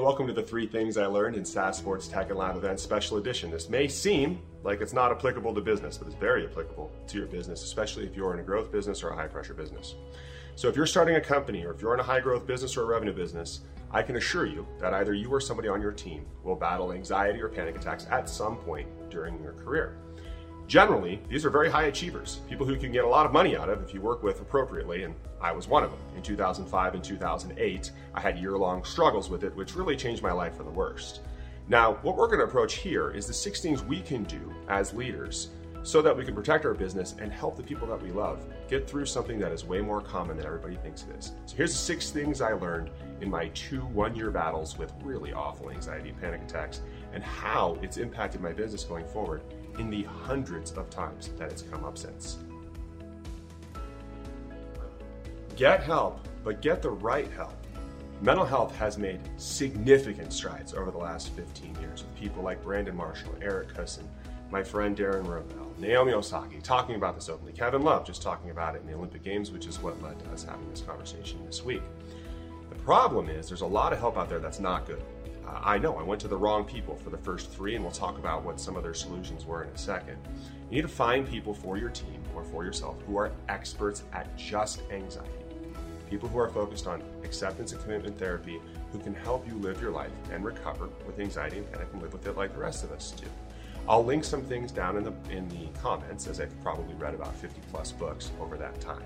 welcome to the three things I learned in SaaS Sports Tech and Live Events Special Edition. This may seem like it's not applicable to business, but it's very applicable to your business, especially if you're in a growth business or a high pressure business. So if you're starting a company or if you're in a high growth business or a revenue business, I can assure you that either you or somebody on your team will battle anxiety or panic attacks at some point during your career. Generally, these are very high achievers, people who can get a lot of money out of if you work with appropriately, and I was one of them. In 2005 and 2008, I had year long struggles with it, which really changed my life for the worst. Now, what we're going to approach here is the six things we can do as leaders so that we can protect our business and help the people that we love get through something that is way more common than everybody thinks it is. So, here's the six things I learned in my two one year battles with really awful anxiety and panic attacks, and how it's impacted my business going forward in the hundreds of times that it's come up since. Get help, but get the right help. Mental health has made significant strides over the last 15 years with people like Brandon Marshall, Eric Cusson, my friend Darren Rovell, Naomi Osaka talking about this openly, Kevin Love just talking about it in the Olympic Games, which is what led to us having this conversation this week. The problem is there's a lot of help out there that's not good. Uh, I know I went to the wrong people for the first three, and we'll talk about what some of their solutions were in a second. You need to find people for your team or for yourself who are experts at just anxiety. People who are focused on acceptance and commitment therapy who can help you live your life and recover with anxiety and panic and live with it like the rest of us do. I'll link some things down in the in the comments as I've probably read about 50 plus books over that time.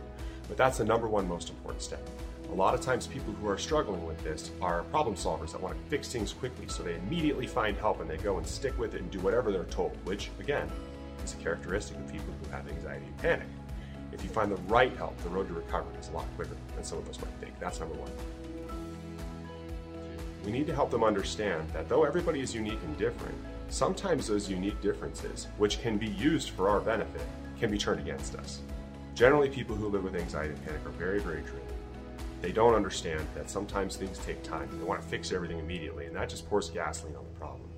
But that's the number one most important step. A lot of times, people who are struggling with this are problem solvers that want to fix things quickly, so they immediately find help and they go and stick with it and do whatever they're told, which, again, is a characteristic of people who have anxiety and panic. If you find the right help, the road to recovery is a lot quicker than some of us might think. That's number one. We need to help them understand that though everybody is unique and different, sometimes those unique differences, which can be used for our benefit, can be turned against us. Generally, people who live with anxiety and panic are very, very driven they don't understand that sometimes things take time. They want to fix everything immediately, and that just pours gasoline on the problem.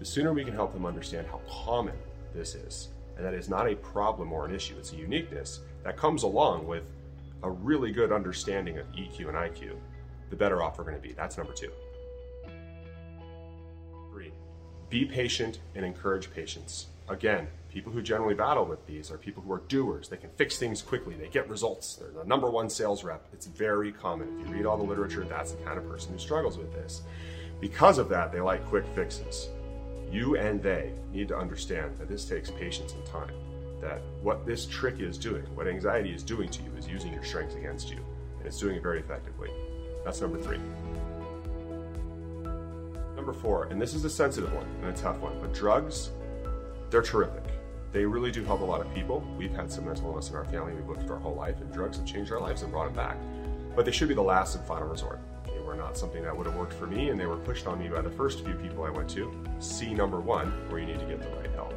The sooner we can help them understand how common this is, and that is not a problem or an issue, it's a uniqueness that comes along with a really good understanding of EQ and IQ, the better off we're going to be. That's number two. Three, be patient and encourage patience. Again, People who generally battle with these are people who are doers. They can fix things quickly. They get results. They're the number one sales rep. It's very common. If you read all the literature, that's the kind of person who struggles with this. Because of that, they like quick fixes. You and they need to understand that this takes patience and time. That what this trick is doing, what anxiety is doing to you, is using your strengths against you. And it's doing it very effectively. That's number three. Number four, and this is a sensitive one and a tough one, but drugs, they're terrific they really do help a lot of people. We've had some mental illness in our family. We've looked at our whole life, and drugs have changed our lives and brought it back. But they should be the last and final resort. They were not something that would have worked for me, and they were pushed on me by the first few people I went to. See number one, where you need to get the right help.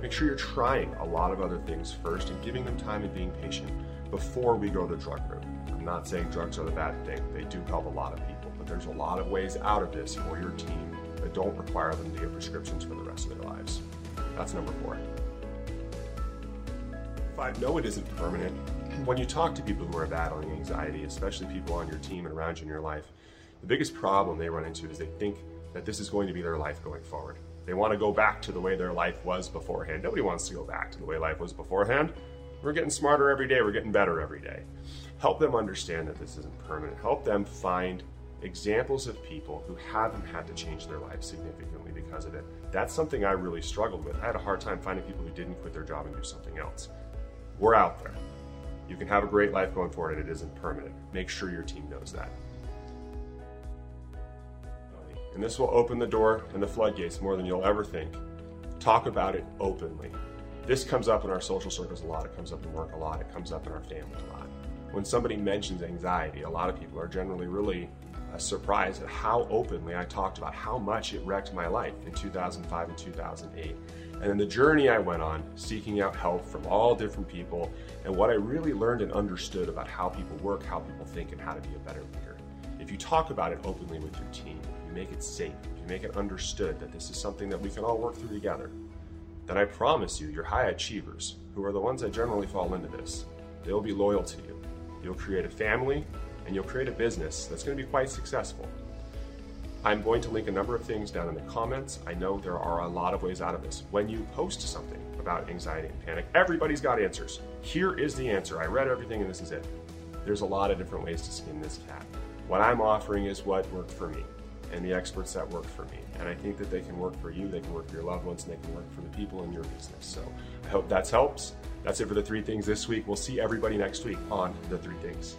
Make sure you're trying a lot of other things first and giving them time and being patient before we go the drug route. I'm not saying drugs are the bad thing, they do help a lot of people, but there's a lot of ways out of this for your team that don't require them to get prescriptions for the rest of their lives. That's number four five, no, it isn't permanent. When you talk to people who are battling anxiety, especially people on your team and around you in your life, the biggest problem they run into is they think that this is going to be their life going forward. They want to go back to the way their life was beforehand. Nobody wants to go back to the way life was beforehand. We're getting smarter every day, we're getting better every day. Help them understand that this isn't permanent. Help them find examples of people who haven't had to change their life significantly because of it. That's something I really struggled with. I had a hard time finding people who didn't quit their job and do something else. We're out there. You can have a great life going forward, and it isn't permanent. Make sure your team knows that. And this will open the door and the floodgates more than you'll ever think. Talk about it openly. This comes up in our social circles a lot. It comes up in work a lot. It comes up in our family a lot. When somebody mentions anxiety, a lot of people are generally really surprised at how openly I talked about how much it wrecked my life in 2005 and 2008 and then the journey I went on, seeking out help from all different people, and what I really learned and understood about how people work, how people think, and how to be a better leader. If you talk about it openly with your team, you make it safe, you make it understood that this is something that we can all work through together, then I promise you, your high achievers, who are the ones that generally fall into this, they'll be loyal to you. You'll create a family and you'll create a business that's going to be quite successful. I'm going to link a number of things down in the comments. I know there are a lot of ways out of this. When you post something about anxiety and panic, everybody's got answers. Here is the answer. I read everything and this is it. There's a lot of different ways to skin this cat. What I'm offering is what worked for me and the experts that worked for me. And I think that they can work for you, they can work for your loved ones, and they can work for the people in your business. So I hope that helps. That's it for the three things this week. We'll see everybody next week on The Three Things.